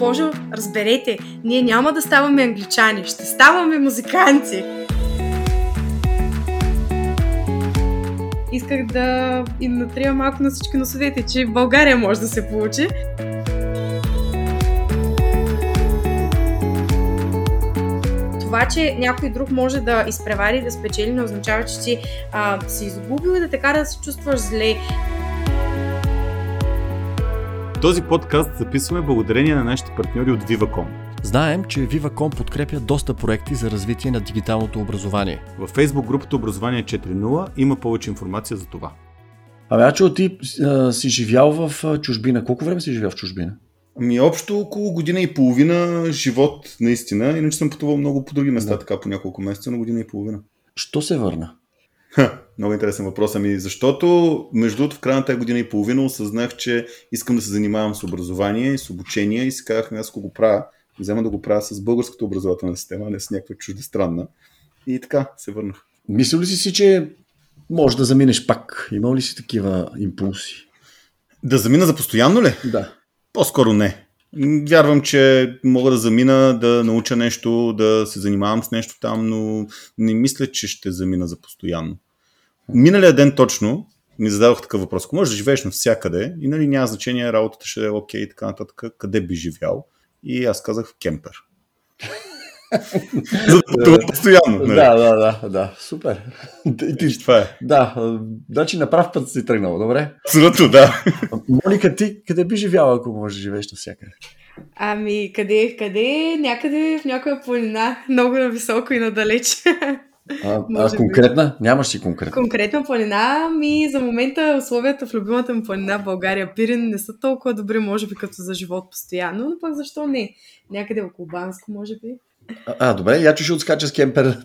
Госпожо, разберете, ние няма да ставаме англичани, ще ставаме музиканти. Исках да им натрия малко на всички носовете, че в България може да се получи. това, че някой друг може да изпревари да спечели, не означава, че ти а, си изгубил и да така да се чувстваш зле. Този подкаст записваме благодарение на нашите партньори от Viva.com. Знаем, че Viva.com подкрепя доста проекти за развитие на дигиталното образование. Във Facebook групата Образование 4.0 има повече информация за това. Абе, Ачо, ти а, си живял в чужбина. Колко време си живял в чужбина? Ами общо около година и половина живот, наистина. Иначе съм пътувал много по други места, да. така по няколко месеца, но година и половина. Що се върна? Ха, много интересен въпрос. Ами защото, между другото, в края на тази година и половина осъзнах, че искам да се занимавам с образование с обучение и си казах, аз го правя, взема да го правя с българската образователна система, а не с някаква чуждестранна. И така се върнах. Мисля ли си си, че може да заминеш пак? Имал ли си такива импулси? Да замина за постоянно ли? Да. По-скоро не. Вярвам, че мога да замина, да науча нещо, да се занимавам с нещо там, но не мисля, че ще замина за постоянно. Миналия ден точно ми зададох такъв въпрос. Ако можеш да живееш навсякъде и нали, няма значение, работата ще е окей и така нататък, къде би живял? И аз казах в кемпер. За това постоянно. Нали? Да, да, да, да. Супер. И ти, това е. Да, значи на прав път си тръгнал, добре? Абсолютно, да. Моника, ти къде би живяла, ако можеш да живееш навсякъде? Ами, къде, къде? Някъде в някоя планина, много нависоко и надалеч. А, а конкретна? Би. Нямаш си конкретна? Конкретна планина, ми за момента условията в любимата ми планина в България, Пирин, не са толкова добри, може би, като за живот постоянно, но пък защо не? Някъде около Банско, може би. А, а добре, я ще отскача с кемпер.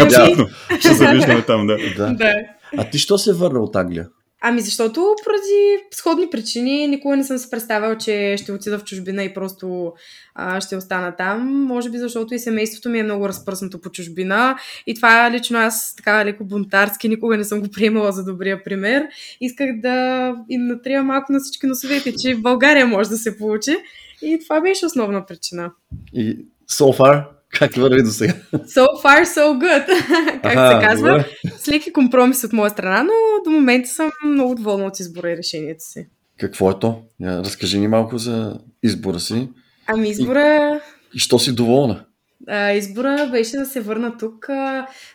Абсолютно. Ще завиждаме там, да. да. да. А ти що се върна от Англия? Ами защото поради сходни причини никога не съм се представял, че ще отида в чужбина и просто а, ще остана там. Може би защото и семейството ми е много разпръснато по чужбина и това лично аз така леко бунтарски никога не съм го приемала за добрия пример. Исках да им натрия малко на всички носовете, че в България може да се получи и това беше основна причина. И so far как върви до сега? So far, so good, как Аха, се казва. Добре. С леки компромис от моя страна, но до момента съм много доволна от избора и решението си. Какво е то? Разкажи ни малко за избора си. Ами избора... И, и що си доволна? Избора беше да се върна тук,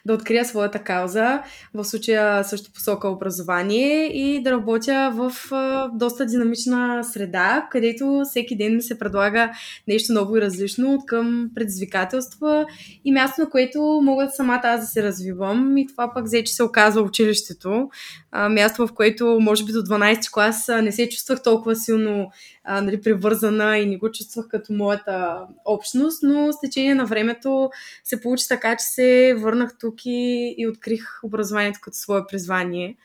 да открия своята кауза, в случая също посока образование и да работя в доста динамична среда, където всеки ден ми се предлага нещо ново и различно от към предизвикателства и място, на което мога самата аз да се развивам. И това пък взе, че се оказва училището, място, в което може би до 12 клас не се чувствах толкова силно а, нали, привързана и не го чувствах като моята общност, но с течение на времето се получи така, че се върнах тук и, и открих образованието като свое призвание.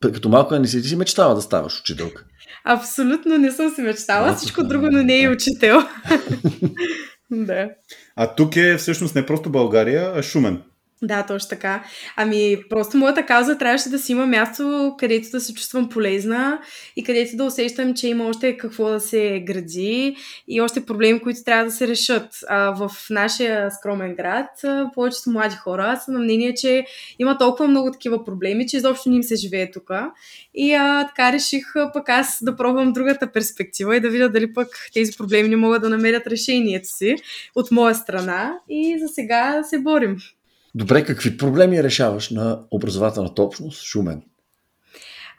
Като малко не си, ти си мечтала да ставаш учителка? Абсолютно не съм си мечтала. А, Всичко друго, но не е учител. да. А тук е всъщност не просто България, а Шумен. Да, точно така. Ами, просто моята кауза трябваше да си има място, където да се чувствам полезна и където да усещам, че има още какво да се гради и още проблеми, които трябва да се решат. А, в нашия скромен град повечето млади хора са на мнение, че има толкова много такива проблеми, че изобщо не им се живее тук. И а, така реших пък аз да пробвам другата перспектива и да видя дали пък тези проблеми не могат да намерят решението си от моя страна и за сега се борим. Добре, какви проблеми решаваш на образователната общност Шумен?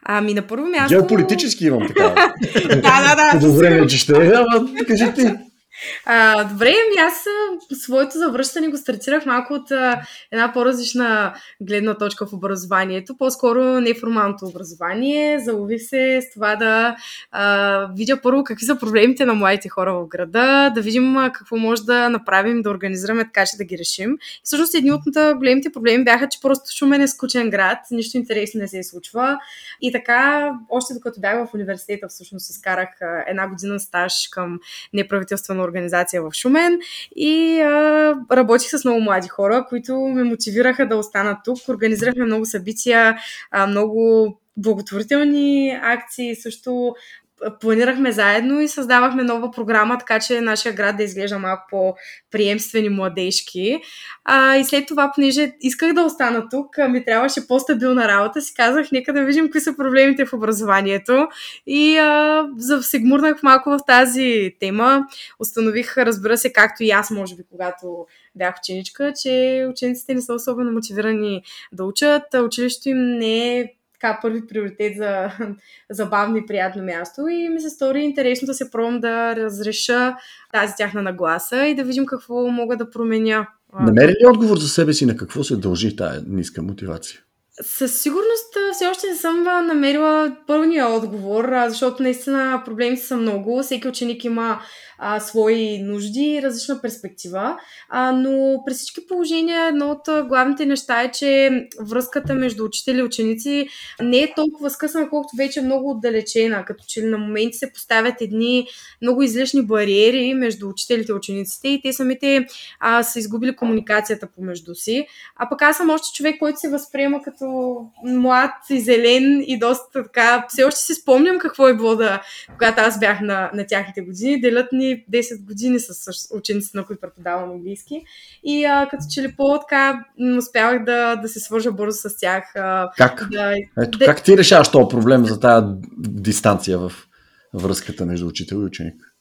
Ами на първо място... Геополитически имам така. да, да, да. Добре, че ще е, ама кажи ти. А, добре, ами аз своето завръщане го стартирах малко от а, една по-различна гледна точка в образованието, по-скоро неформалното образование. Залових се с това да а, видя първо какви са проблемите на младите хора в града, да видим а, какво може да направим, да организираме така, че да ги решим. И всъщност едни от големите проблеми бяха, че просто Шумен е скучен град, нищо интересно не се случва. И така, още докато бях в университета, всъщност изкарах една година стаж към неправителствена организация в Шумен и а, работих с много млади хора, които ме мотивираха да остана тук. Организирахме много събития, а, много благотворителни акции, също планирахме заедно и създавахме нова програма, така че нашия град да изглежда малко по-приемствени младежки. А, и след това, понеже исках да остана тук, ми трябваше по-стабилна работа, си казах, нека да видим какви са проблемите в образованието. И а, се гмурнах малко в тази тема. Установих, разбира се, както и аз, може би, когато бях ученичка, че учениците не са особено мотивирани да учат. Училището им не е така първи приоритет за забавно и приятно място и ми се стори интересно да се пробвам да разреша тази тяхна нагласа и да видим какво мога да променя. Намери ли отговор за себе си на какво се дължи тая ниска мотивация? Със сигурност все още не съм намерила пълния отговор, защото наистина проблемите са много. Всеки ученик има а, свои нужди, различна перспектива. А, но при всички положения едно от главните неща е, че връзката между учители и ученици не е толкова скъсана, колкото вече е много отдалечена. Като че на моменти се поставят едни много излишни бариери между учителите и учениците и те самите а, са изгубили комуникацията помежду си. А пък аз съм още човек, който се възприема като млад и зелен и доста така. Все още си спомням какво е било да, когато аз бях на, на тяхните години. Делят ни 10 години с учениците, на които преподавам английски. И а, като че ли по-така успявах да, да се свържа бързо с тях. А, как? Да, Ето, да... Как ти решаваш този проблем за тази дистанция в връзката между учител и ученик?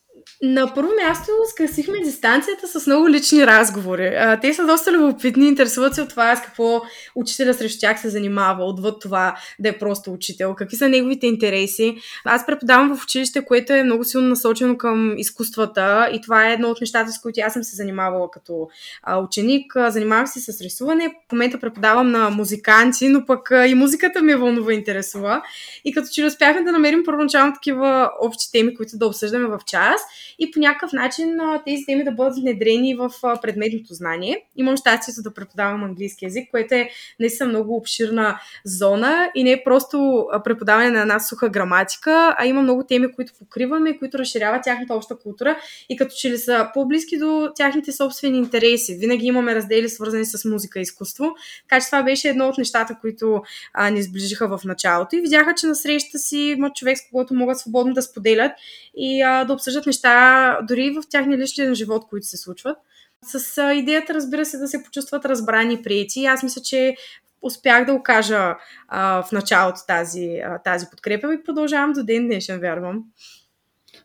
На първо място скъсихме дистанцията с много лични разговори. А, те са доста любопитни, интересуват се от това с какво учителя срещу тях се занимава, отвъд това да е просто учител, какви са неговите интереси. Аз преподавам в училище, което е много силно насочено към изкуствата и това е едно от нещата, с които аз съм се занимавала като а, ученик. Занимавам се с рисуване, в момента преподавам на музиканти, но пък а, и музиката ми е вълнува интересува. И като че успяхме да намерим първоначално такива общи теми, които да обсъждаме в час и по някакъв начин тези теми да бъдат внедрени в предметното знание. Имам щастието да преподавам английски язик, което е наистина много обширна зона и не е просто преподаване на една суха граматика, а има много теми, които покриваме, които разширяват тяхната обща култура и като че ли са по-близки до тяхните собствени интереси. Винаги имаме раздели свързани с музика и изкуство, така че това беше едно от нещата, които а, ни сближиха в началото и видяха, че на среща си има човек, с когото могат свободно да споделят и а, да обсъждат неща дори в тяхния личен живот, които се случват. С идеята, разбира се, да се почувстват разбрани и прияти. Аз мисля, че успях да окажа а, в началото тази, а, тази подкрепа и продължавам до ден днешен, вярвам.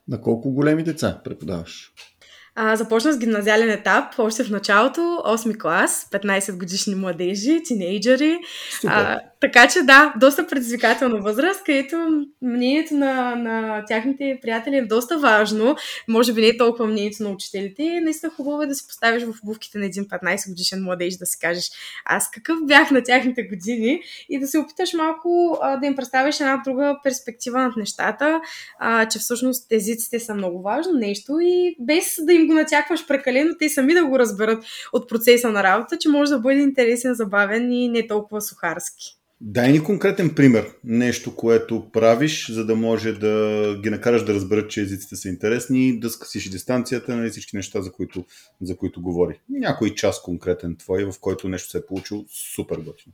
На колко големи деца преподаваш? А, започна с гимназиален етап, още в началото, 8 клас, 15 годишни младежи, тинейджери. А, така че да, доста предизвикателна възраст, където мнението на, на тяхните приятели е доста важно. Може би не е толкова мнението на учителите. Наистина хубаво е да се поставиш в обувките на един 15 годишен младеж, да си кажеш аз какъв бях на тяхните години и да се опиташ малко а, да им представиш една друга перспектива над нещата, а, че всъщност езиците са много важно нещо и без да им го натякваш прекалено, те сами да го разберат от процеса на работа, че може да бъде интересен, забавен и не толкова сухарски. Дай ни конкретен пример. Нещо, което правиш, за да може да ги накараш да разберат, че езиците са интересни, да скъсиш дистанцията на нали, всички неща, за които, за които говори. Някой час конкретен твой, в който нещо се е получил супер готино.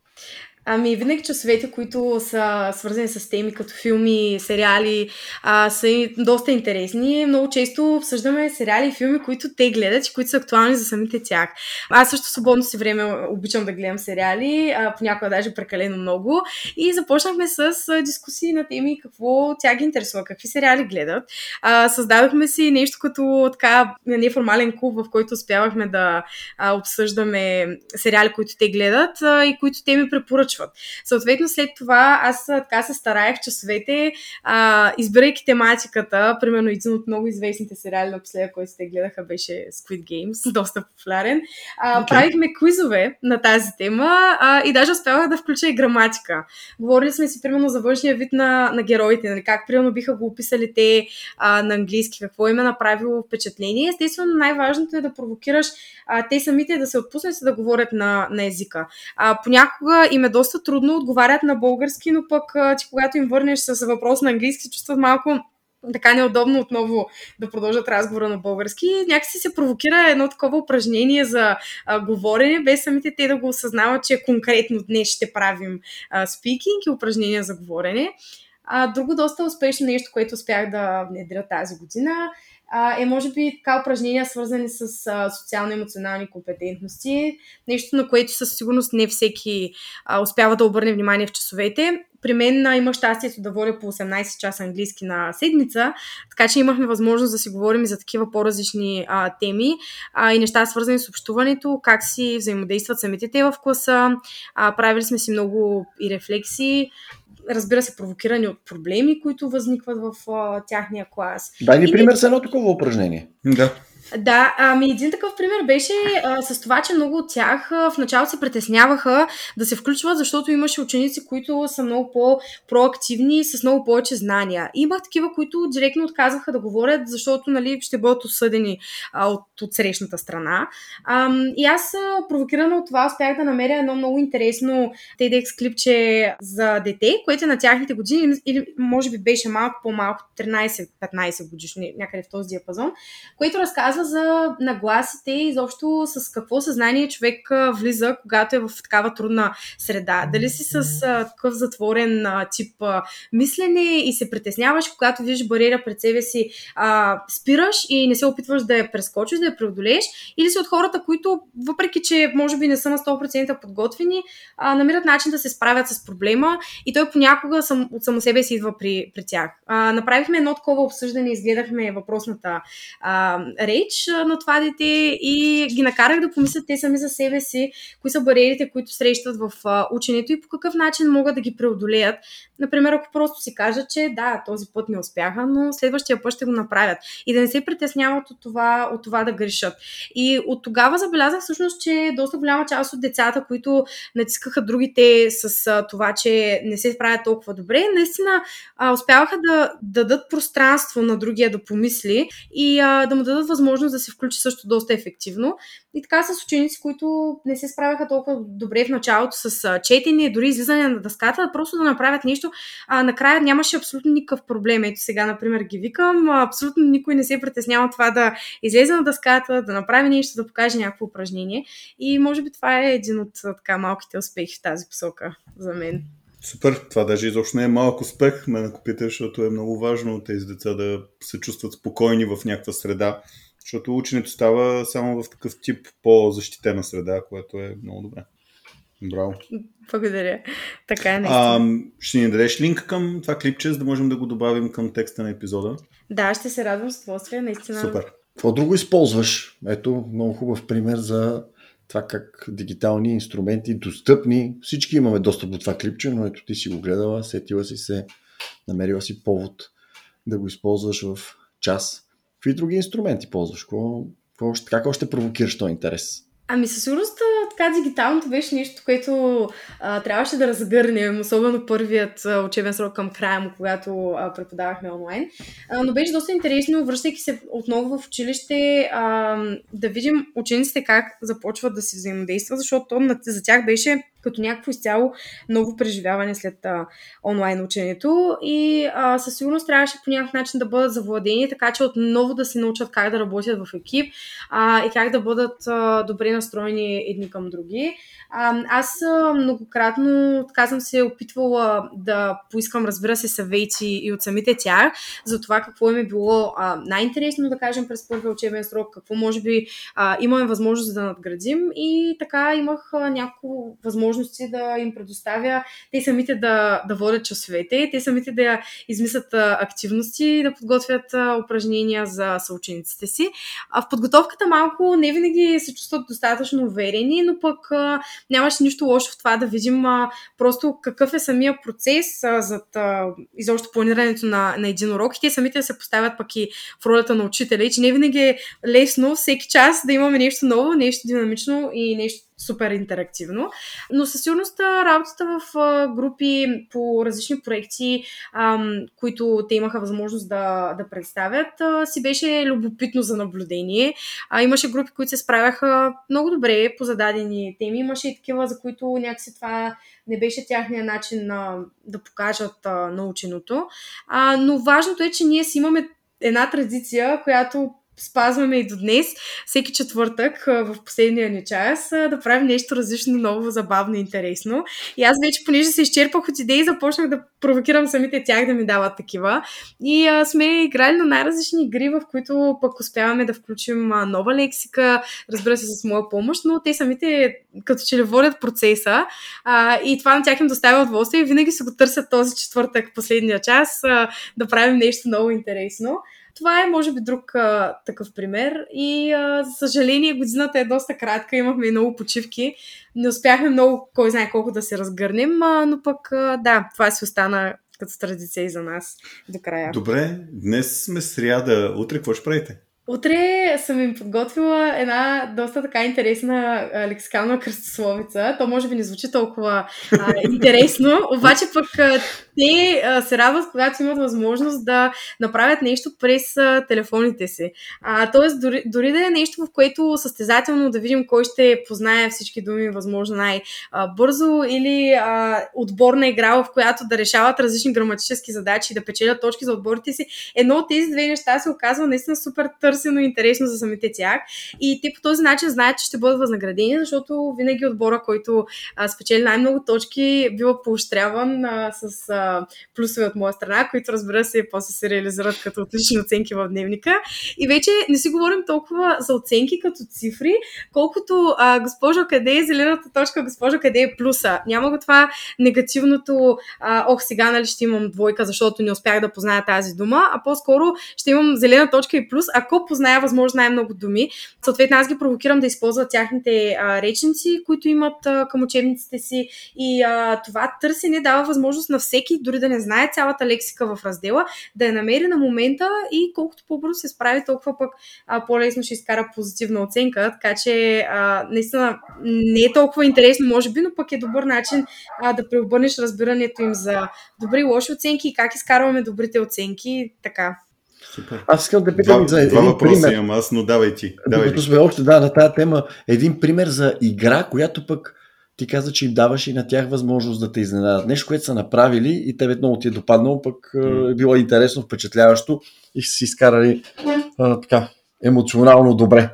Ами, винаги часовете, които са свързани с теми като филми, сериали, а, са доста интересни. Много често обсъждаме сериали и филми, които те гледат и които са актуални за самите тях. Аз също свободно си време обичам да гледам сериали, а, понякога даже прекалено много. И започнахме с дискусии на теми какво тя ги интересува, какви сериали гледат. А, създадохме си нещо като така неформален клуб, в който успявахме да а, обсъждаме сериали, които те гледат а, и които те ми препоръчват случват. Съответно, след това аз така се стараех часовете, а, избирайки тематиката, примерно един от много известните сериали напоследък, който те гледаха, беше Squid Games, доста популярен. А, okay. Правихме квизове на тази тема а, и даже успявах да включа и граматика. Говорили сме си примерно за външния вид на, на героите, нали, как примерно биха го описали те а, на английски, какво им е направило впечатление. Естествено, най-важното е да провокираш а, те самите да се отпуснат и да говорят на, на езика. А, понякога им е доста трудно, отговарят на български, но пък ти когато им върнеш с въпрос на английски, чувстват малко така неудобно отново да продължат разговора на български. Някакси се провокира едно такова упражнение за а, говорене, без самите те да го осъзнават, че конкретно днес ще правим спикинг и упражнения за говорене. А, друго доста успешно нещо, което успях да внедря тази година, е може би така упражнения, свързани с социално-емоционални компетентности. Нещо, на което със сигурност не всеки а, успява да обърне внимание в часовете при мен а, имах щастието да водя по 18 часа английски на седмица, така че имахме възможност да си говорим и за такива по-различни а, теми а, и неща свързани с общуването, как си взаимодействат самите те в класа. А, правили сме си много и рефлексии, разбира се, провокирани от проблеми, които възникват в а, тяхния клас. Дай ни пример с едно такова упражнение. Да. Да, ами един такъв пример беше а, с това, че много от тях а, в началото се притесняваха да се включват, защото имаше ученици, които са много по-проактивни и с много повече знания. Имах такива, които директно отказваха да говорят, защото нали, ще бъдат осъдени а, от, от срещната страна. А, и аз, провокирана от това, успях да намеря едно много интересно TEDx клипче за дете, което е на тяхните години, или може би беше малко по-малко, 13-15 годишни, някъде в този диапазон, което разказва за нагласите и изобщо с какво съзнание човек влиза, когато е в такава трудна среда. Дали си с а, такъв затворен а, тип а, мислене и се притесняваш, когато виждаш бариера пред себе си, а, спираш и не се опитваш да я прескочиш, да я преодолееш, или си от хората, които, въпреки че може би не са на 100% подготвени, а, намират начин да се справят с проблема и той понякога сам, от само себе си идва при, при тях. А, направихме едно такова обсъждане, изгледахме въпросната а, реч на това дете и ги накарах да помислят те сами за себе си, кои са бариерите, които срещат в ученето и по какъв начин могат да ги преодолеят. Например, ако просто си кажат, че да, този път не успяха, но следващия път ще го направят. И да не се притесняват от това, от това да грешат. И от тогава забелязах всъщност, че доста голяма част от децата, които натискаха другите с това, че не се справят толкова добре, наистина а, успяваха да, да дадат пространство на другия да помисли и а, да му дадат възможност да се включи също доста ефективно. И така с ученици, които не се справяха толкова добре в началото с четене, дори излизане на дъската, просто да направят нещо. А, накрая нямаше абсолютно никакъв проблем. Ето сега, например, ги викам. Абсолютно никой не се притеснява това да излезе на дъската, да направи нещо, да покаже някакво упражнение. И може би това е един от така малките успехи в тази посока за мен. Супер, това даже изобщо не е малък успех, ме накопите, защото е много важно тези деца да се чувстват спокойни в някаква среда, защото ученето става само в такъв тип по-защитена среда, което е много добре. Браво. Благодаря. Така е А, ще ни дадеш линк към това клипче, за да можем да го добавим към текста на епизода? Да, ще се радвам с удоволствие, наистина. Супер. Какво друго използваш? Ето, много хубав пример за това как дигитални инструменти, достъпни, всички имаме достъп до това клипче, но ето ти си го гледала, сетила си се, намерила си повод да го използваш в час. Какви други инструменти ползваш? Какво, какво, как още провокираш този интерес? Ами със сигурност така дигиталното беше нещо, което а, трябваше да разгърнем, особено първият а, учебен срок към края му, когато а, преподавахме онлайн. А, но беше доста интересно, връщайки се отново в училище, а, да видим учениците как започват да си взаимодействат, защото за тях беше като някакво изцяло ново преживяване след а, онлайн ученето и а, със сигурност трябваше по някакъв начин да бъдат завладени, така че отново да се научат как да работят в екип а, и как да бъдат а, добре настроени едни към други. А, аз а, многократно така съм се опитвала да поискам, разбира се, съвети и от самите тях за това какво им е било а, най-интересно, да кажем, през първия учебен срок, какво може би а, имаме възможност да надградим и така имах а, няколко възможности да им предоставя те самите да, да водят часовете, те самите да измислят активности да подготвят упражнения за съучениците си. А в подготовката малко не винаги се чувстват достатъчно уверени, но пък нямаше нищо лошо в това да видим просто какъв е самия процес а, зад а, изобщо планирането на, на един урок и те самите да се поставят пък и в ролята на учителя и че не винаги е лесно всеки час да имаме нещо ново, нещо динамично и нещо супер интерактивно. Но със сигурност работата в групи по различни проекти, които те имаха възможност да, да представят, си беше любопитно за наблюдение. Имаше групи, които се справяха много добре по зададени теми. Имаше и такива, за които някакси това не беше тяхния начин на, да покажат наученото. но важното е, че ние си имаме една традиция, която спазваме и до днес, всеки четвъртък в последния ни час да правим нещо различно, ново, забавно и интересно. И аз вече, понеже се изчерпах от идеи, започнах да провокирам самите тях да ми дават такива. И а, сме играли на най-различни игри, в които пък успяваме да включим а, нова лексика, разбира се, с моя помощ, но те самите като че ли водят процеса а, и това на тях им доставя удоволствие и винаги се го търсят този четвъртък, последния час, а, да правим нещо много интересно. Това е, може би, друг а, такъв пример. И, а, за съжаление, годината е доста кратка, имахме много почивки. Не успяхме много, кой знае колко да се разгърнем, а, но пък, а, да, това си остана като традиция и за нас до края. Добре, днес сме сряда. Утре какво ще правите? Утре съм им подготвила една доста така интересна лексикална кръстословица. То може би не звучи толкова а, интересно, обаче пък а, те а, се радват, когато имат възможност да направят нещо през а, телефоните си. А, тоест, дори, дори да е нещо, в което състезателно да видим кой ще познае всички думи възможно най-бързо или а, отборна игра, в която да решават различни граматически задачи и да печелят точки за отборите си. Едно от тези две неща се оказва наистина супер търсено и интересно за самите тях. И те по този начин знаят, че ще бъдат възнаградени, защото винаги отбора, който а, спечели най-много точки, бива поощряван а, с а, плюсове от моя страна, които разбира се после се реализират като отлични оценки в дневника. И вече не си говорим толкова за оценки като цифри, колкото а, госпожо, къде е зелената точка, госпожо, къде е плюса. Няма го това негативното, а, ох, сега нали ще имам двойка, защото не успях да позная тази дума, а по-скоро ще имам зелена точка и плюс, ако позная възможно най-много думи. Съответно, аз ги провокирам да използват тяхните а, речници, които имат а, към учебниците си и а, това търсене дава възможност на всеки, дори да не знае цялата лексика в раздела, да я намери на момента и колкото по-бързо се справи, толкова пък а, по-лесно ще изкара позитивна оценка. Така че а, наистина не е толкова интересно, може би, но пък е добър начин а, да преобърнеш разбирането им за добри и лоши оценки и как изкарваме добрите оценки. Така. Супер. Аз искам да питам два, за един два въпроса пример. имам аз, но давай ти. Давай Докато ти. сме още да, на тази тема, един пример за игра, която пък ти каза, че им даваш и на тях възможност да те изненадат. Нещо, което са направили и тебе много ти е допаднало, пък mm. е било интересно, впечатляващо и са си изкарали а, така емоционално добре.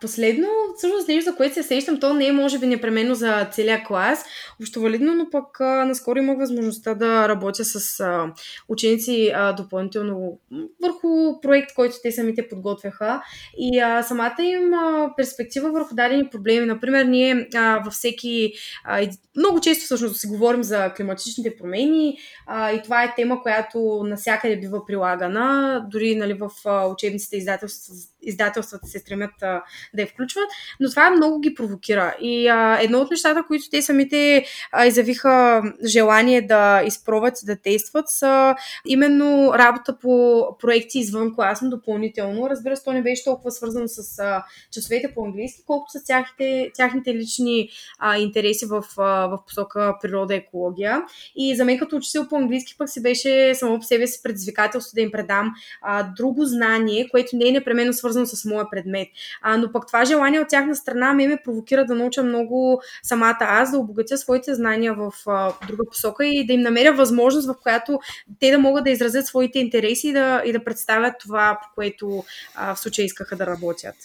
Последно, всъщност нещо, за което се сещам, то не е може би непременно за целия клас, общо валидно, но пък а, наскоро имах възможността да работя с а, ученици а, допълнително върху проект, който те самите подготвяха. И а, самата им а, перспектива върху дадени проблеми. Например, ние а, във всеки, а, много често всъщност си говорим за климатичните промени а, и това е тема, която насякъде бива прилагана, дори нали, в а, учебниците издателствата, издателствата се стремят а, да я включват, но това много ги провокира. И а, едно от нещата, които те самите а, изявиха желание да изпробват и да тестват, са именно работа по проекти извън класно, допълнително. Разбира се, то не беше толкова свързано с а, часовете по английски, колкото с тяхните, тяхните лични а, интереси в, а, в посока природа и екология. И за мен като учител по английски пък си беше само по себе си предизвикателство да им предам а, друго знание, което не е непременно свързано с моя предмет. А, но пък това желание от тяхна страна ме ме провокира да науча много самата аз, да обогатя своите знания в а, друга посока и да им намеря възможност, в която те да могат да изразят своите интереси и да, и да представят това, по което а, в случая искаха да работят.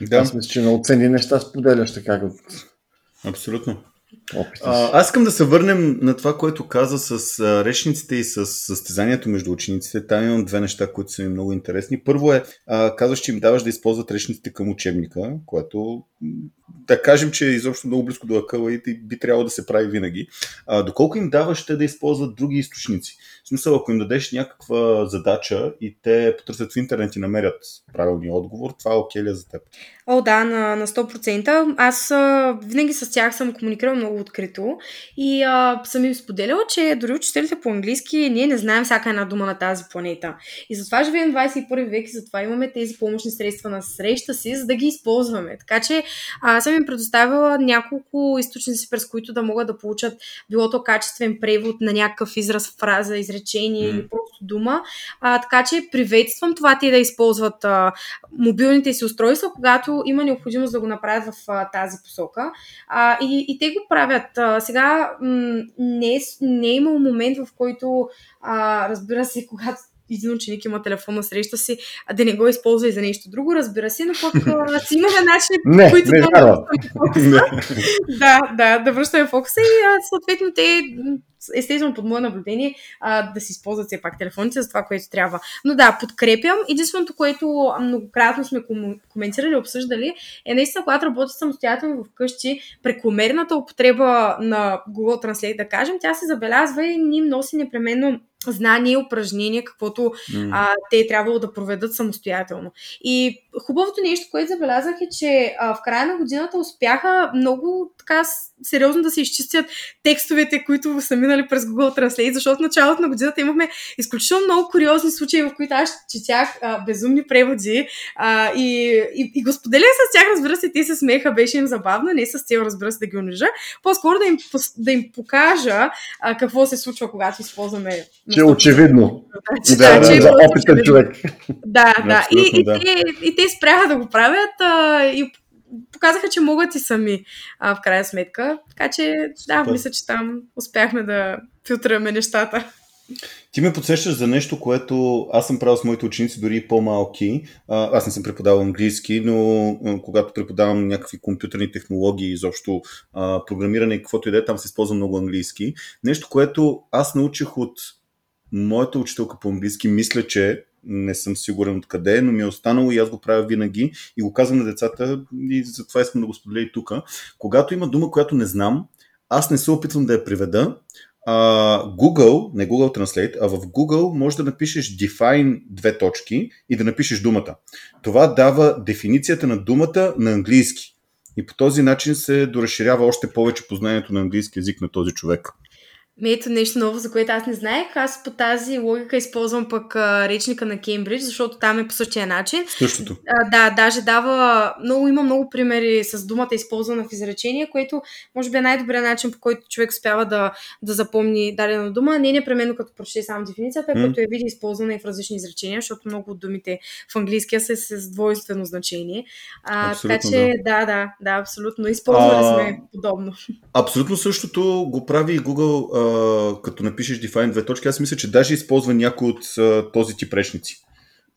Да. Аз мисля, че много ценни неща споделяш така Абсолютно. А, аз искам да се върнем на това, което каза с а, речниците и с състезанието между учениците. Там имам две неща, които са ми много интересни. Първо е, а, казваш, че им даваш да използват речниците към учебника, което да кажем, че е изобщо много близко до акъла и би трябвало да се прави винаги. А, доколко им даваш те да използват други източници? В смисъл, ако им дадеш някаква задача и те потърсят в интернет и намерят правилния отговор, това е окей ли е за теб? О, да, на, на 100%. Аз а, винаги с тях съм комуникирала много открито и а, съм им споделяла, че дори учителите по английски ние не знаем всяка една дума на тази планета. И затова живеем 21 век и затова имаме тези помощни средства на среща си, за да ги използваме. Така че а, съм им предоставила няколко източници, през които да могат да получат било то качествен превод на някакъв израз, фраза, изречение М. или просто дума. А, така че приветствам това те да използват а, мобилните си устройства, когато има необходимост да го направят в а, тази посока. А, и, и те го правят. А, сега м- не, е, не е имал момент, в който, а, разбира се, когато един ученик има телефон на среща си, а да не го използва и за нещо друго, разбира се, но пък си имаме начини, не, които не, да, да, да, да връщаме фокуса и а, съответно те естествено под мое наблюдение, а, да си използват все пак телефоните за това, което трябва. Но да, подкрепям. Единственото, което многократно сме коментирали, обсъждали, е наистина, когато работя самостоятелно вкъщи, прекомерната употреба на Google Translate, да кажем, тя се забелязва и ни носи непременно знания и упражнения, каквото mm. а, те е трябвало да проведат самостоятелно. И хубавото нещо, което забелязах е, че а, в края на годината успяха много така сериозно да се изчистят текстовете, които са минали през Google Translate, защото в началото на годината имахме изключително много куриозни случаи, в които аз четях а, безумни преводи а, и, и, и го споделях с тях, разбира се, те се смеха, беше им забавно, не с цел, разбира се, да ги унижа, по-скоро да им, да им покажа а, какво се случва, когато използваме че е очевидно. Да, да, да, че за опитен човек. Да, да. И, и, да. Те, и те спряха да го правят а, и показаха, че могат и сами а, в крайна сметка. Така че, да, мисля, че там успяхме да филтрираме нещата. Ти ме подсещаш за нещо, което аз съм правил с моите ученици, дори и по-малки. Аз не съм преподавал английски, но когато преподавам някакви компютърни технологии, изобщо програмиране и каквото и да е, там се използва много английски. Нещо, което аз научих от моята учителка по английски, мисля, че не съм сигурен откъде, но ми е останало и аз го правя винаги и го казвам на децата и затова искам да го споделя и тук. Когато има дума, която не знам, аз не се опитвам да я приведа, Uh, Google, не Google Translate, а в Google може да напишеш define две точки и да напишеш думата. Това дава дефиницията на думата на английски. И по този начин се доразширява още повече познанието на английски язик на този човек. Ми ето нещо ново, за което аз не знаех. Аз по тази логика използвам пък а, речника на Кембридж, защото там е по същия начин. Същото. А, да, даже дава, много, има много примери с думата използвана в изречение, което може би е най-добрият начин, по който човек успява да, да запомни дадена дума. Не непременно като прочете само дефиницията, mm. като я види използвана и в различни изречения, защото много от думите в английския са с двойствено значение. А, така че, да. да, да, да, абсолютно. Използвали а, сме подобно. Абсолютно същото го прави и Google като напишеш define две точки, аз мисля, че даже използва някой от а, този тип речници.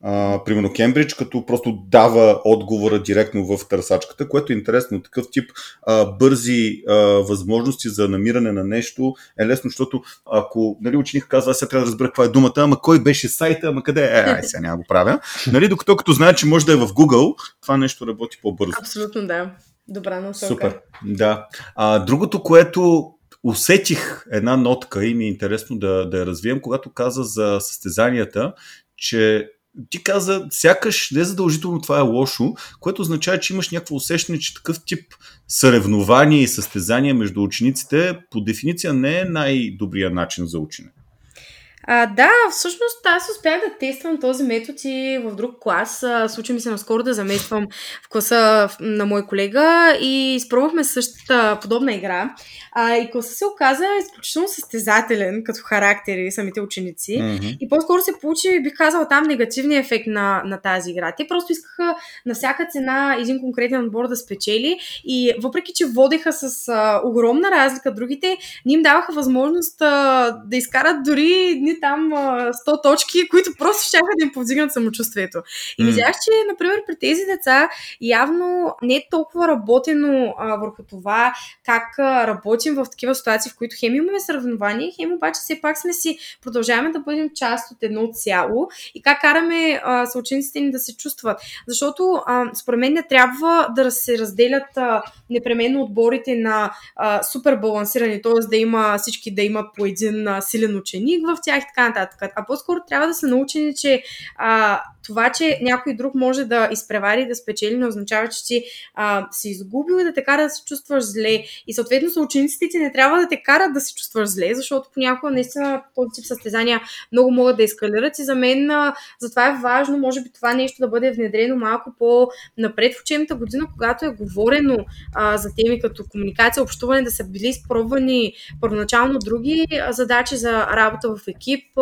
А, примерно Кембридж, като просто дава отговора директно в търсачката, което е интересно. Такъв тип а, бързи а, възможности за намиране на нещо е лесно, защото ако нали, ученик казва, аз сега трябва да разбера каква е думата, ама кой беше сайта, ама къде е, ай, сега няма го правя. Нали, докато като знае, че може да е в Google, това нещо работи по-бързо. Абсолютно да. Добра насока. Супер. Да. А, другото, което усетих една нотка и ми е интересно да, да я развием, когато каза за състезанията, че ти каза, сякаш не задължително това е лошо, което означава, че имаш някакво усещане, че такъв тип съревнования и състезания между учениците по дефиниция не е най-добрият начин за учене. А, да, всъщност аз успях да тествам този метод и в друг клас. Случи ми се наскоро да замествам в класа на мой колега и изпробвахме същата подобна игра. А, и класа се оказа изключително състезателен като характер и самите ученици. Mm-hmm. И по-скоро се получи, бих казала, там негативния ефект на, на тази игра. Те просто искаха на всяка цена един конкретен отбор да спечели и въпреки, че водеха с а, огромна разлика другите, ни им даваха възможност а, да изкарат дори там а, 100 точки, които просто ще да им повдигнат самочувствието. И видях, че, например, при тези деца явно не е толкова работено а, върху това как а, работим в такива ситуации, в които хем имаме съревнование, хем обаче все пак сме си продължаваме да бъдем част от едно цяло и как караме а, съучениците ни да се чувстват. Защото а, според мен не трябва да се разделят а, непременно отборите на а, супер балансирани, т.е. да има всички да имат по един а, силен ученик в тях така нататък. А по-скоро трябва да са научени, че а, това, че някой друг може да изпревари и да спечели, не означава, че ти а, си изгубил и да те кара да се чувстваш зле. И съответно съучениците ти не трябва да те карат да се чувстваш зле, защото понякога наистина този тип състезания много могат да ескалират и за мен а, затова е важно, може би това нещо да бъде внедрено малко по-напред в учебната година, когато е говорено а, за теми като комуникация, общуване, да са били изпробвани първоначално други задачи за работа в екип, тип,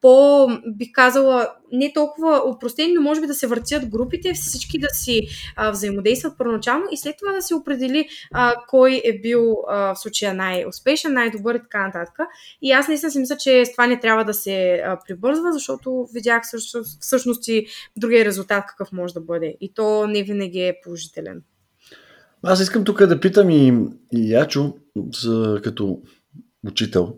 по, бих казала, не толкова упростени, но може би да се въртят групите, всички да си а, взаимодействат първоначално и след това да се определи а, кой е бил а, в случая най-успешен, най-добър и така нататък. И аз наистина си мисля, че с това не трябва да се а, прибързва, защото видях всъщност, всъщност и другия резултат какъв може да бъде. И то не винаги е положителен. Аз искам тук да питам и, и Ячо, за, като учител.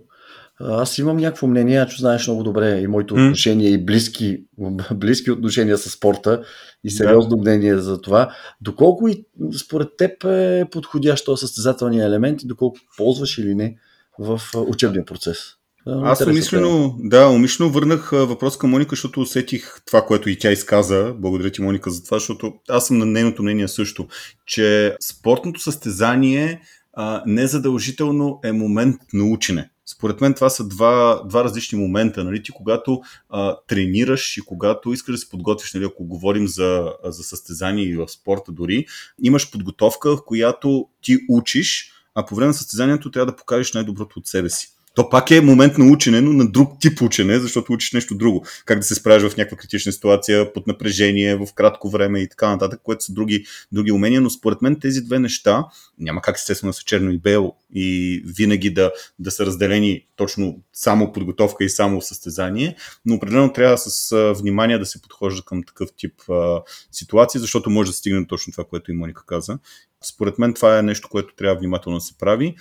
Аз имам някакво мнение, Ячо знаеш много добре и моите mm. отношения и близки, близки отношения с спорта и сериозно да. мнение за това. Доколко и според теб е подходящ този състезателния елемент и доколко ползваш или не в учебния процес? Аз умишлено, да, умишлено върнах въпрос към Моника, защото усетих това, което и тя изказа. Благодаря ти, Моника, за това, защото аз съм на нейното мнение също, че спортното състезание а, незадължително е момент на учене. Според мен това са два, два различни момента. Нали? Ти когато а, тренираш и когато искаш да се подготвиш, нали, ако говорим за, за състезание и в спорта дори, имаш подготовка, в която ти учиш, а по време на състезанието трябва да покажеш най-доброто от себе си. То пак е момент на учене, но на друг тип учене, защото учиш нещо друго. Как да се справиш в някаква критична ситуация, под напрежение, в кратко време и така нататък, което са други, други умения. Но според мен тези две неща няма как естествено да са черно и бело и винаги да, да са разделени точно само подготовка и само състезание, но определено трябва с внимание да се подхожда към такъв тип а, ситуации, защото може да стигне точно това, което и Моника каза. Според мен това е нещо, което трябва внимателно да се прави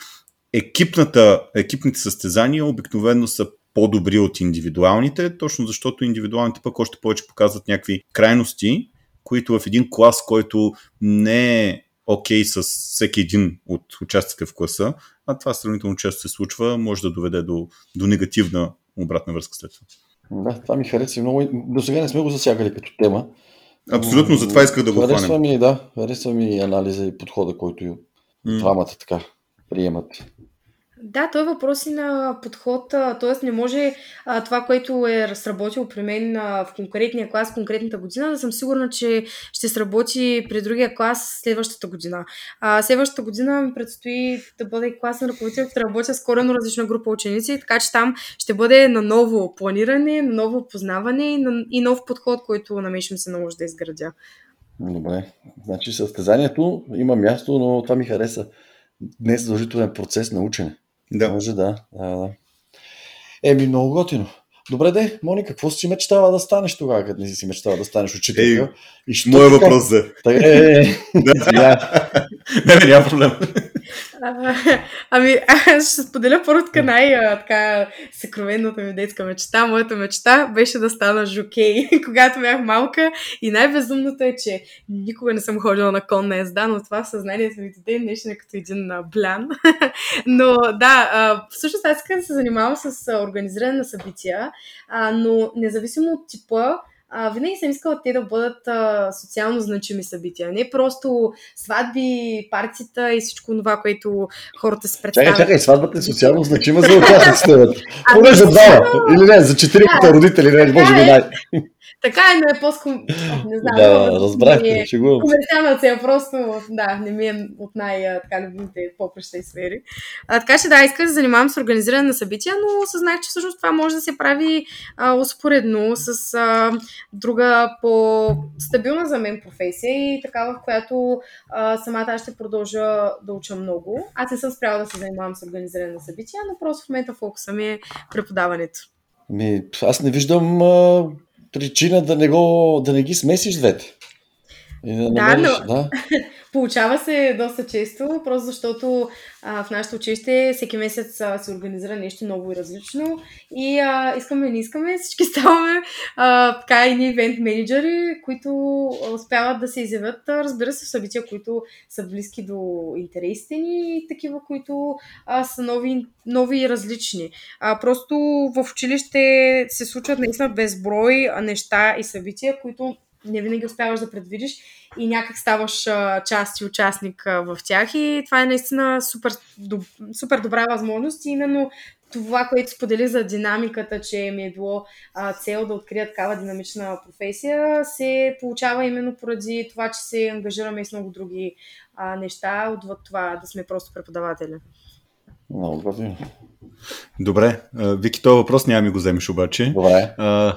екипната, екипните състезания обикновено са по-добри от индивидуалните, точно защото индивидуалните пък още повече показват някакви крайности, които в един клас, който не е окей okay с всеки един от участите в класа, а това сравнително често се случва, може да доведе до, до негативна обратна връзка след това. Да, това ми хареса много. До сега не сме го засягали като тема. Абсолютно, затова исках да го харесва хванем. Ми, да, харесва ми анализа и подхода, който mm. двамата така приемат. Да, той е въпрос и на подход, т.е. не може а, това, което е разработило при мен а, в конкретния клас, конкретната година, да съм сигурна, че ще сработи при другия клас следващата година. А, следващата година ми предстои да бъде класен ръководител, да работя с корено различна група ученици, така че там ще бъде на ново планиране, на ново познаване и, на, и нов подход, който на мен ще ми се наложи да изградя. Добре, значи състезанието има място, но това ми хареса. Днес задължителен процес на учене. Да. Може да. да, да. Еми, много готино. Добре, де, Мони, какво си мечтава да станеш тогава, като не си мечтава да станеш учителка? Ей, и моя въпрос. Така, е, е, е. Не, не, няма проблем. А, ами, аз ще споделя първо така най-така съкровенната ми детска мечта. Моята мечта беше да стана жокей, когато бях малка. И най-безумното е, че никога не съм ходила на конна езда, но това в съзнанието ми до ден днешен е като един блян. но да, всъщност аз искам да се занимавам с организиране на събития, но независимо от типа, а, винаги съм искала те да бъдат а, социално значими събития. Не просто сватби, партията и всичко това, което хората се представят. Чакай, чакай, сватбата е социално значима за участниците. Поне за двама. Или не, за четиримата родители, не, може би най. Така е, но е по-ском... Не знам. Да, разбрах, е шегувам. Комерциална цел, просто, да, не ми е от най-любимите попреща и сфери. А, така че да, исках да занимавам с организиране на събития, но съзнах, че всъщност това може да се прави а, успоредно с а, друга по-стабилна за мен професия и такава, в която а, самата аз ще продължа да уча много. Аз не съм спряла да се занимавам с организиране на събития, но просто в момента фокуса ми е преподаването. Ми, аз не виждам а, причина да не, го, да не ги смесиш двете. И да, да, намериш, но... да. Получава се доста често, просто защото а, в нашето училище всеки месец а, се организира нещо ново и различно и а, искаме не искаме, всички ставаме а, така и ни ивент менеджери, които успяват да се изявят, а, разбира се, в събития, които са близки до интересите ни и такива, които а, са нови, нови и различни. А, просто в училище се случват наистина безброй неща и събития, които не винаги успяваш да предвидиш и някак ставаш а, част и участник а, в тях и това е наистина супер, доб, супер добра възможност и именно това, което сподели за динамиката, че ми е било а, цел да открия такава динамична професия, се получава именно поради това, че се ангажираме и с много други а, неща, отвъд това да сме просто преподаватели. Много готино. Добре, Вики, този въпрос няма ми го вземеш обаче. Добре. А,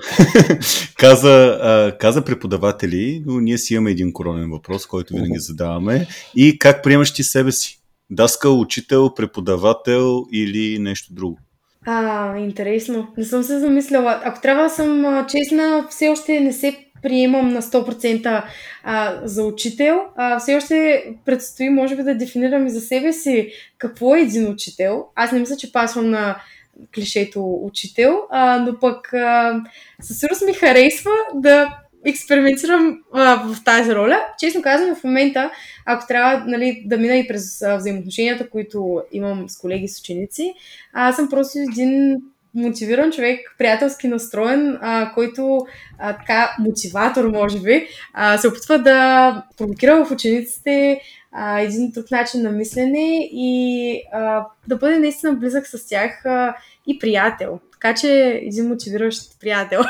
каза, а, каза преподаватели, но ние си имаме един коронен въпрос, който винаги задаваме. И как приемаш ти себе си? Даскал, учител, преподавател или нещо друго? А, интересно. Не съм се замисляла. Ако трябва да съм честна, все още не се приемам на 100% а, за учител. А, все още предстои, може би, да дефинирам и за себе си какво е един учител. Аз не мисля, че пасвам на клишето учител, а, но пък а, със сигурност ми харесва да експериментирам а, в тази роля. Честно казвам, в момента, ако трябва нали, да мина и през а, взаимоотношенията, които имам с колеги, с ученици, аз съм просто един мотивиран човек, приятелски настроен, а, който а, така мотиватор, може би, а, се опитва да провокира в учениците а, един друг начин на мислене и а, да бъде наистина близък с тях а, и приятел. Така че един мотивиращ приятел.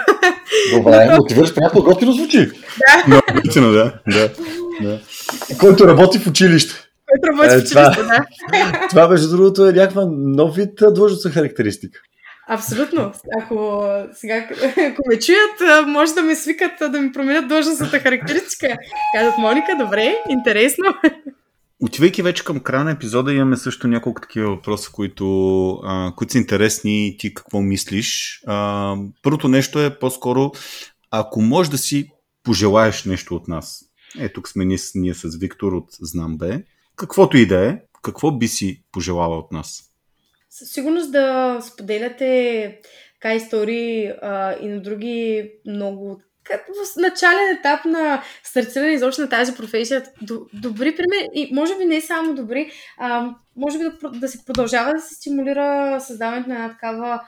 Добре, мотивиращ приятел готино звучи. Да. Много готино, да. да. да. Който работи в училище. Който работи е, в училище, това, да. Това, между другото, е някаква нов вид длъжностна характеристика. Абсолютно. Ако сега, ако ме чуят, може да ме свикат да ми променят длъжностната характеристика. Казват, Моника, добре, интересно. Отивайки вече към края на епизода, имаме също няколко такива въпроса, които, а, които са интересни и ти какво мислиш. А, първото нещо е по-скоро, ако можеш да си пожелаеш нещо от нас. Е, тук сме ние, ние с Виктор от Знам Бе. Каквото и да е, какво би си пожелала от нас? Със сигурност да споделяте така истории а, и на други много в начален етап на стартиране изобщо на тази професия, добри примери и може би не само добри, а, може би да, да се продължава да се стимулира създаването на една такава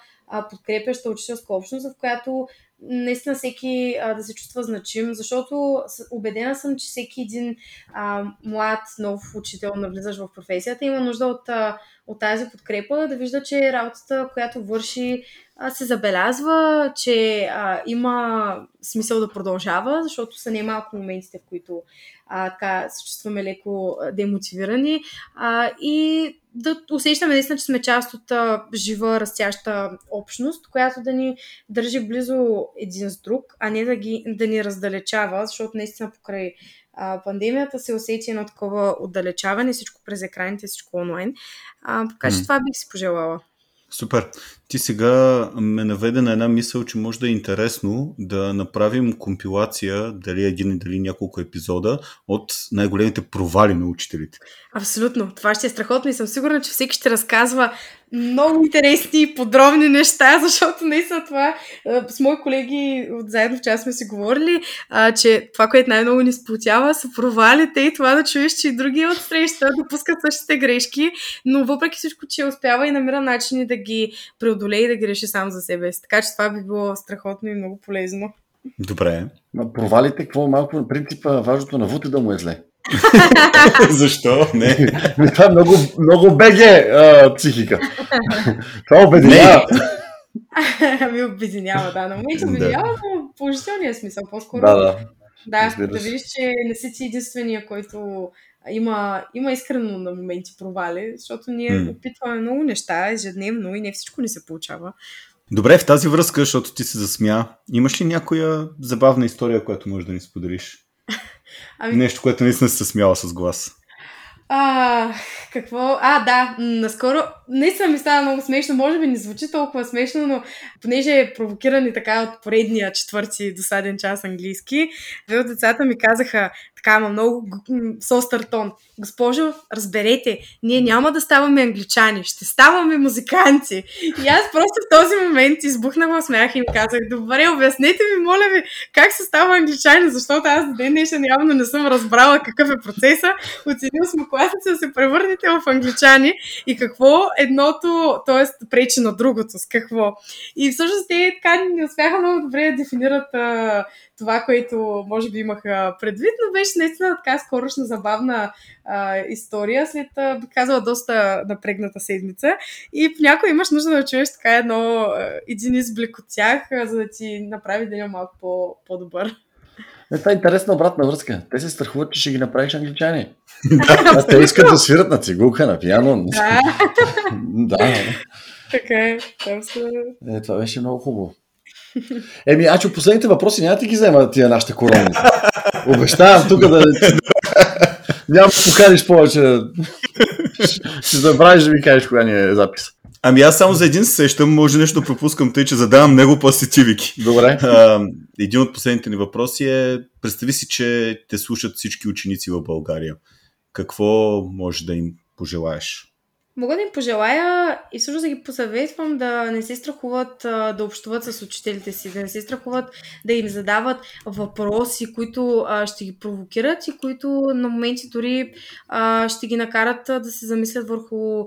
подкрепяща учителска общност, в която наистина всеки а, да се чувства значим, защото убедена съм, че всеки един а, млад, нов учител, навлизащ в професията, има нужда от, а, от тази подкрепа, да вижда, че работата, която върши, а, се забелязва, че а, има смисъл да продължава, защото са немалко моментите, в които а, така се чувстваме леко демотивирани а, и да усещаме наистина, че сме част от а, жива, растяща общност, която да ни държи близо един с друг, а не да, ги, да ни раздалечава, защото наистина покрай а, пандемията се усети едно такова отдалечаване, всичко през екраните, всичко онлайн. А, така че mm. това бих си пожелала. Супер. Ти сега ме наведе на една мисъл, че може да е интересно да направим компилация, дали един и дали няколко епизода, от най-големите провали на учителите. Абсолютно. Това ще е страхотно и съм сигурна, че всеки ще разказва много интересни и подробни неща, защото наистина това с мои колеги от заедно в час сме си говорили, а, че това, което най-много ни сплотява са провалите и това да чуеш, че и други от среща допускат същите грешки, но въпреки всичко, че успява и намира начини да ги преодолее и да ги реши сам за себе си. Така че това би било страхотно и много полезно. Добре. Но провалите, какво малко на принципа, важното на Вуте да му е зле. Защо? Не. Това е много, много беге а, психика. Това обединява. Ами обединява, да. На момент обединява, но положителния смисъл. По-скоро. Да, да. Да, да видиш, че не си ти единствения, който има, има искрено на моменти провали, защото ние mm. опитваме много неща ежедневно и не всичко ни се получава. Добре, в тази връзка, защото ти се засмя, имаш ли някоя забавна история, която можеш да ни споделиш? Ами... Нещо, което наистина се смяла с глас. А, какво? А, да, наскоро наистина ми става много смешно. Може би не звучи толкова смешно, но понеже е провокиран и така от поредния четвърти досаден час английски, две от децата ми казаха така, ама много с остър тон. Госпожо, разберете, ние няма да ставаме англичани, ще ставаме музиканти. И аз просто в този момент избухнах в смях и им казах, добре, обяснете ми, моля ви, как се става англичани, защото аз до ден днешен явно не съм разбрала какъв е процеса. Оценил сме класица да се превърнете в англичани и какво едното, т.е. пречи на другото, с какво. И всъщност те така не успяха много добре да дефинират това, което може би имаха предвид, но беше наистина така скорошна забавна а, история след, а, би казала, доста напрегната седмица. И понякога имаш нужда да чуеш така едно, един изблик от тях, за да ти направи деня малко по, по-добър. Е, това е интересна обратна връзка. Те се страхуват, че ще ги направиш англичани. а те искат да свират на цигулка, на пиано. Да. да. така е. Е, това беше много хубаво. Еми, Ачо, последните въпроси няма да ги взема тия нашите корони. Обещавам тук да... няма да поканиш повече. Ще забравиш да ми кажеш кога ни е запис. Ами аз само за един се сещам, може нещо да пропускам, тъй че задавам много после Вики. Добре. А, един от последните ни въпроси е, представи си, че те слушат всички ученици в България. Какво може да им пожелаеш? Мога да им пожелая и също да ги посъветвам да не се страхуват да общуват с учителите си, да не се страхуват да им задават въпроси, които ще ги провокират и които на моменти дори ще ги накарат да се замислят върху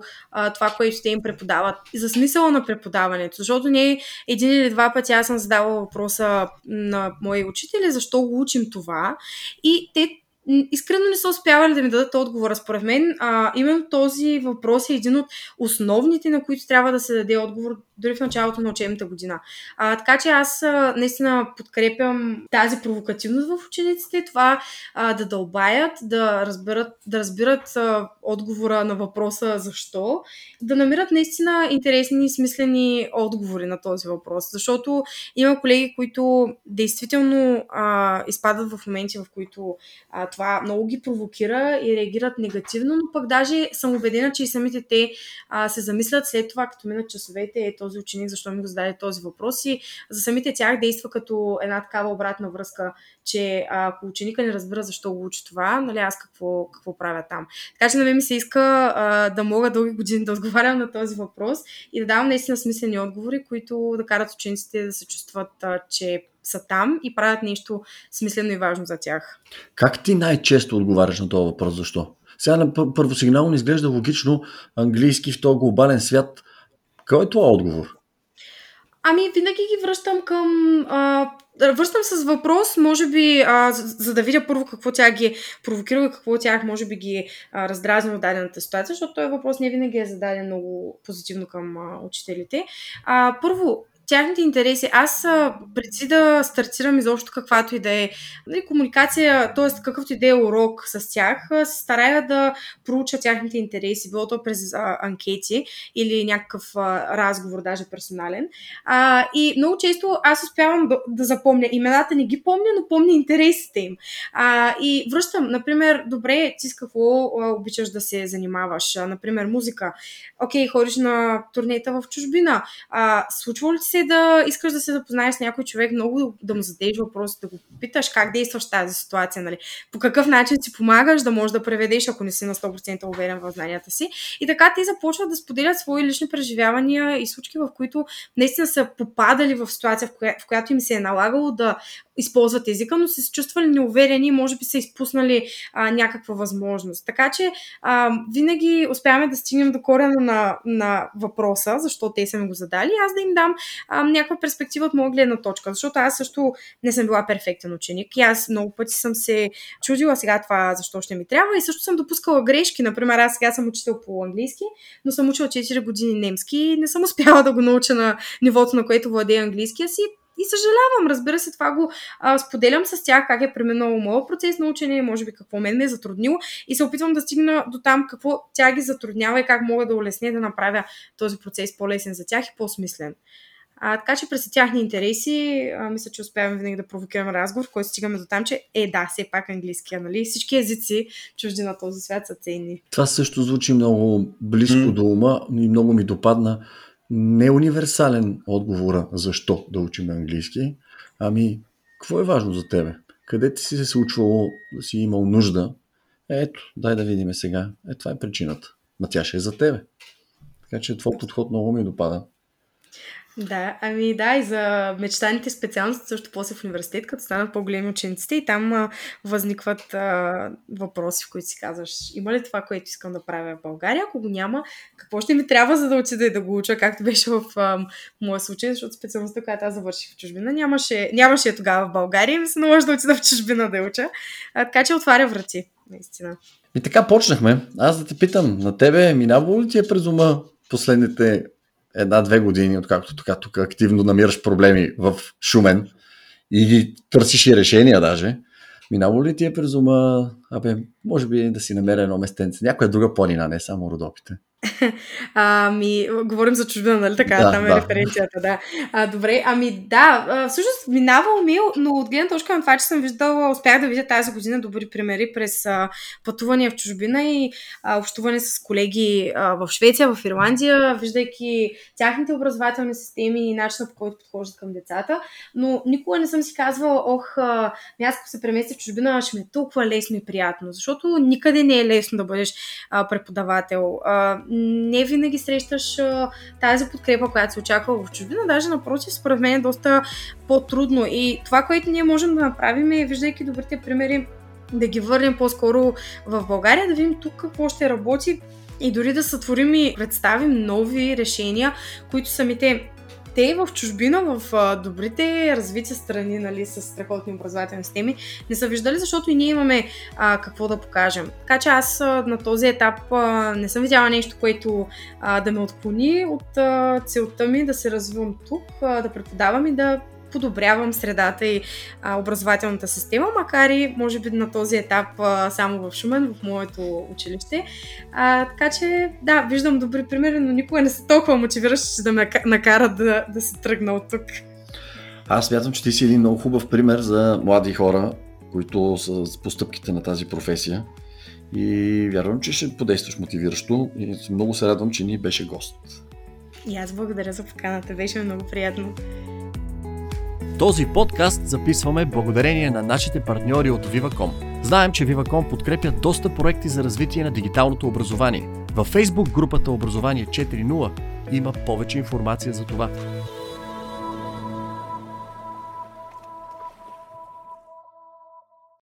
това, което те им преподават. И за смисъла на преподаването. Защото не един или два пъти аз съм задавала въпроса на мои учители, защо го учим това. И те искрено не са успявали да ми дадат отговора. Според мен, а, именно този въпрос е един от основните, на които трябва да се даде отговор дори в началото на учебната година. А, така че аз наистина подкрепям тази провокативност в учениците, това а, да дълбаят, да разберат, да разбират а, отговора на въпроса защо, да намират наистина интересни и смислени отговори на този въпрос. Защото има колеги, които действително а, изпадат в моменти, в които а, това много ги провокира и реагират негативно, но пък даже съм убедена, че и самите те а, се замислят след това, като минат часовете, е този ученик, защо ми го зададе този въпрос и за самите тях действа като една такава обратна връзка, че ако ученика не разбира защо го учи това, нали аз какво, какво правя там. Така че на мен ми се иска а, да мога дълги години да отговарям на този въпрос и да давам наистина смислени отговори, които да карат учениците да се чувстват, а, че са там и правят нещо смислено и важно за тях. Как ти най-често отговаряш на този въпрос? Защо? Сега на първосигнално изглежда логично английски в този глобален свят. Кой е това отговор? Ами, винаги ги връщам към. А, връщам с въпрос, може би, а, за, за да видя първо какво тя ги е провокира какво тях може би ги е раздразнило дадената ситуация, защото този въпрос не винаги е зададен много позитивно към а, учителите. А, първо, тяхните интереси. Аз преди да стартирам изобщо каквато и да е нали, комуникация, т.е. какъвто и да е урок с тях, се старая да проуча тяхните интереси, било то през а, анкети или някакъв а, разговор, даже персонален. А, и много често аз успявам да, да запомня имената, не ги помня, но помня интересите им. А, и връщам, например, добре, ти с какво а, обичаш да се занимаваш? А, например, музика. Окей, ходиш на турнета в чужбина. А, случва ли се да искаш да се запознаеш с някой човек, много да му зададеш въпрос, да го питаш как действаш в тази ситуация, нали? по какъв начин си помагаш да можеш да преведеш, ако не си на 100% уверен в знанията си. И така те започват да споделят свои лични преживявания и случки, в които наистина са попадали в ситуация, в, коя, в която им се е налагало да използват езика, но са се чувствали неуверени и може би са изпуснали а, някаква възможност. Така че а, винаги успяваме да стигнем до корена на, на въпроса, защо те са ми го задали, аз да им дам а, някаква перспектива от моя гледна точка, защото аз също не съм била перфектен ученик и аз много пъти съм се чудила сега това защо ще ми трябва и също съм допускала грешки. Например, аз сега съм учител по английски, но съм учила 4 години немски и не съм успяла да го науча на нивото, на което владея английския си и съжалявам, разбира се, това го а, споделям с тях, как е преминало моят процес на учене, може би какво мен ме е затруднило и се опитвам да стигна до там какво тя ги затруднява и как мога да улесня да направя този процес по-лесен за тях и по-смислен. А, така че през тяхни интереси, а, мисля, че успяваме винаги да провокираме разговор, в който стигаме до там, че е да, все пак английския, нали? Всички езици чужди на този свят са ценни. Това също звучи много близко mm. до ума и много ми допадна не е универсален отговора защо да учим английски, ами какво е важно за тебе? Къде ти си се случвало да си имал нужда? Ето, дай да видим сега. Е, това е причината. Ма тя ще е за тебе. Така че твой подход много ми допада. Да, ами да, и за мечтаните специалности също после в университет, като станат по-големи учениците и там а, възникват а, въпроси, в които си казваш, има ли това, което искам да правя в България? Ако го няма, какво ще ми трябва, за да отида и да го уча, както беше в а, моя случай, защото специалността, която аз завърших в чужбина, нямаше, нямаше тогава в България и ми се наложи да отида в чужбина да уча. А, така че отваря врати, наистина. И така почнахме. Аз да те питам, на тебе минава ли ти е през ума последните една-две години, откакто така тук активно намираш проблеми в Шумен и ги търсиш и решения даже, минало ли ти е през ума, абе, може би да си намеря едно местенце, някоя друга планина, не само Родопите? Ами, говорим за чужбина, нали така? Да, Там е да. референцията, да. А, добре, ами да, всъщност минава умил, но от гледна точка на това, че съм виждала, успях да видя тази година добри примери през а, пътувания в чужбина и а, общуване с колеги а, в Швеция, в Ирландия, виждайки тяхните образователни системи и начина по който подхождат към децата. Но никога не съм си казвала, ох, ако се преместя в чужбина, ще ми е толкова лесно и приятно, защото никъде не е лесно да бъдеш а, преподавател. А, не винаги срещаш а, тази подкрепа, която се очаква в чужбина, даже напротив, според мен е доста по-трудно. И това, което ние можем да направим е, виждайки добрите примери, да ги върнем по-скоро в България, да видим тук какво ще работи и дори да сътворим и представим нови решения, които самите те в чужбина, в а, добрите развити страни, нали, с страхотни образователни системи, не са виждали, защото и ние имаме а, какво да покажем. Така че аз а, на този етап а, не съм видяла нещо, което а, да ме отклони от а, целта ми да се развивам тук, а, да преподавам и да подобрявам средата и а, образователната система, макар и може би на този етап а, само в Шумен, в моето училище. А, така че, да, виждам добри примери, но никога не са толкова мотивиращи, да ме накарат да, да се тръгна от тук. Аз смятам, че ти си един много хубав пример за млади хора, които са с постъпките на тази професия. И вярвам, че ще подействаш мотивиращо и много се радвам, че ни беше гост. И аз благодаря за поканата, беше много приятно. Този подкаст записваме благодарение на нашите партньори от Viva.com. Знаем, че Viva.com подкрепя доста проекти за развитие на дигиталното образование. Във Facebook групата Образование 4.0 има повече информация за това.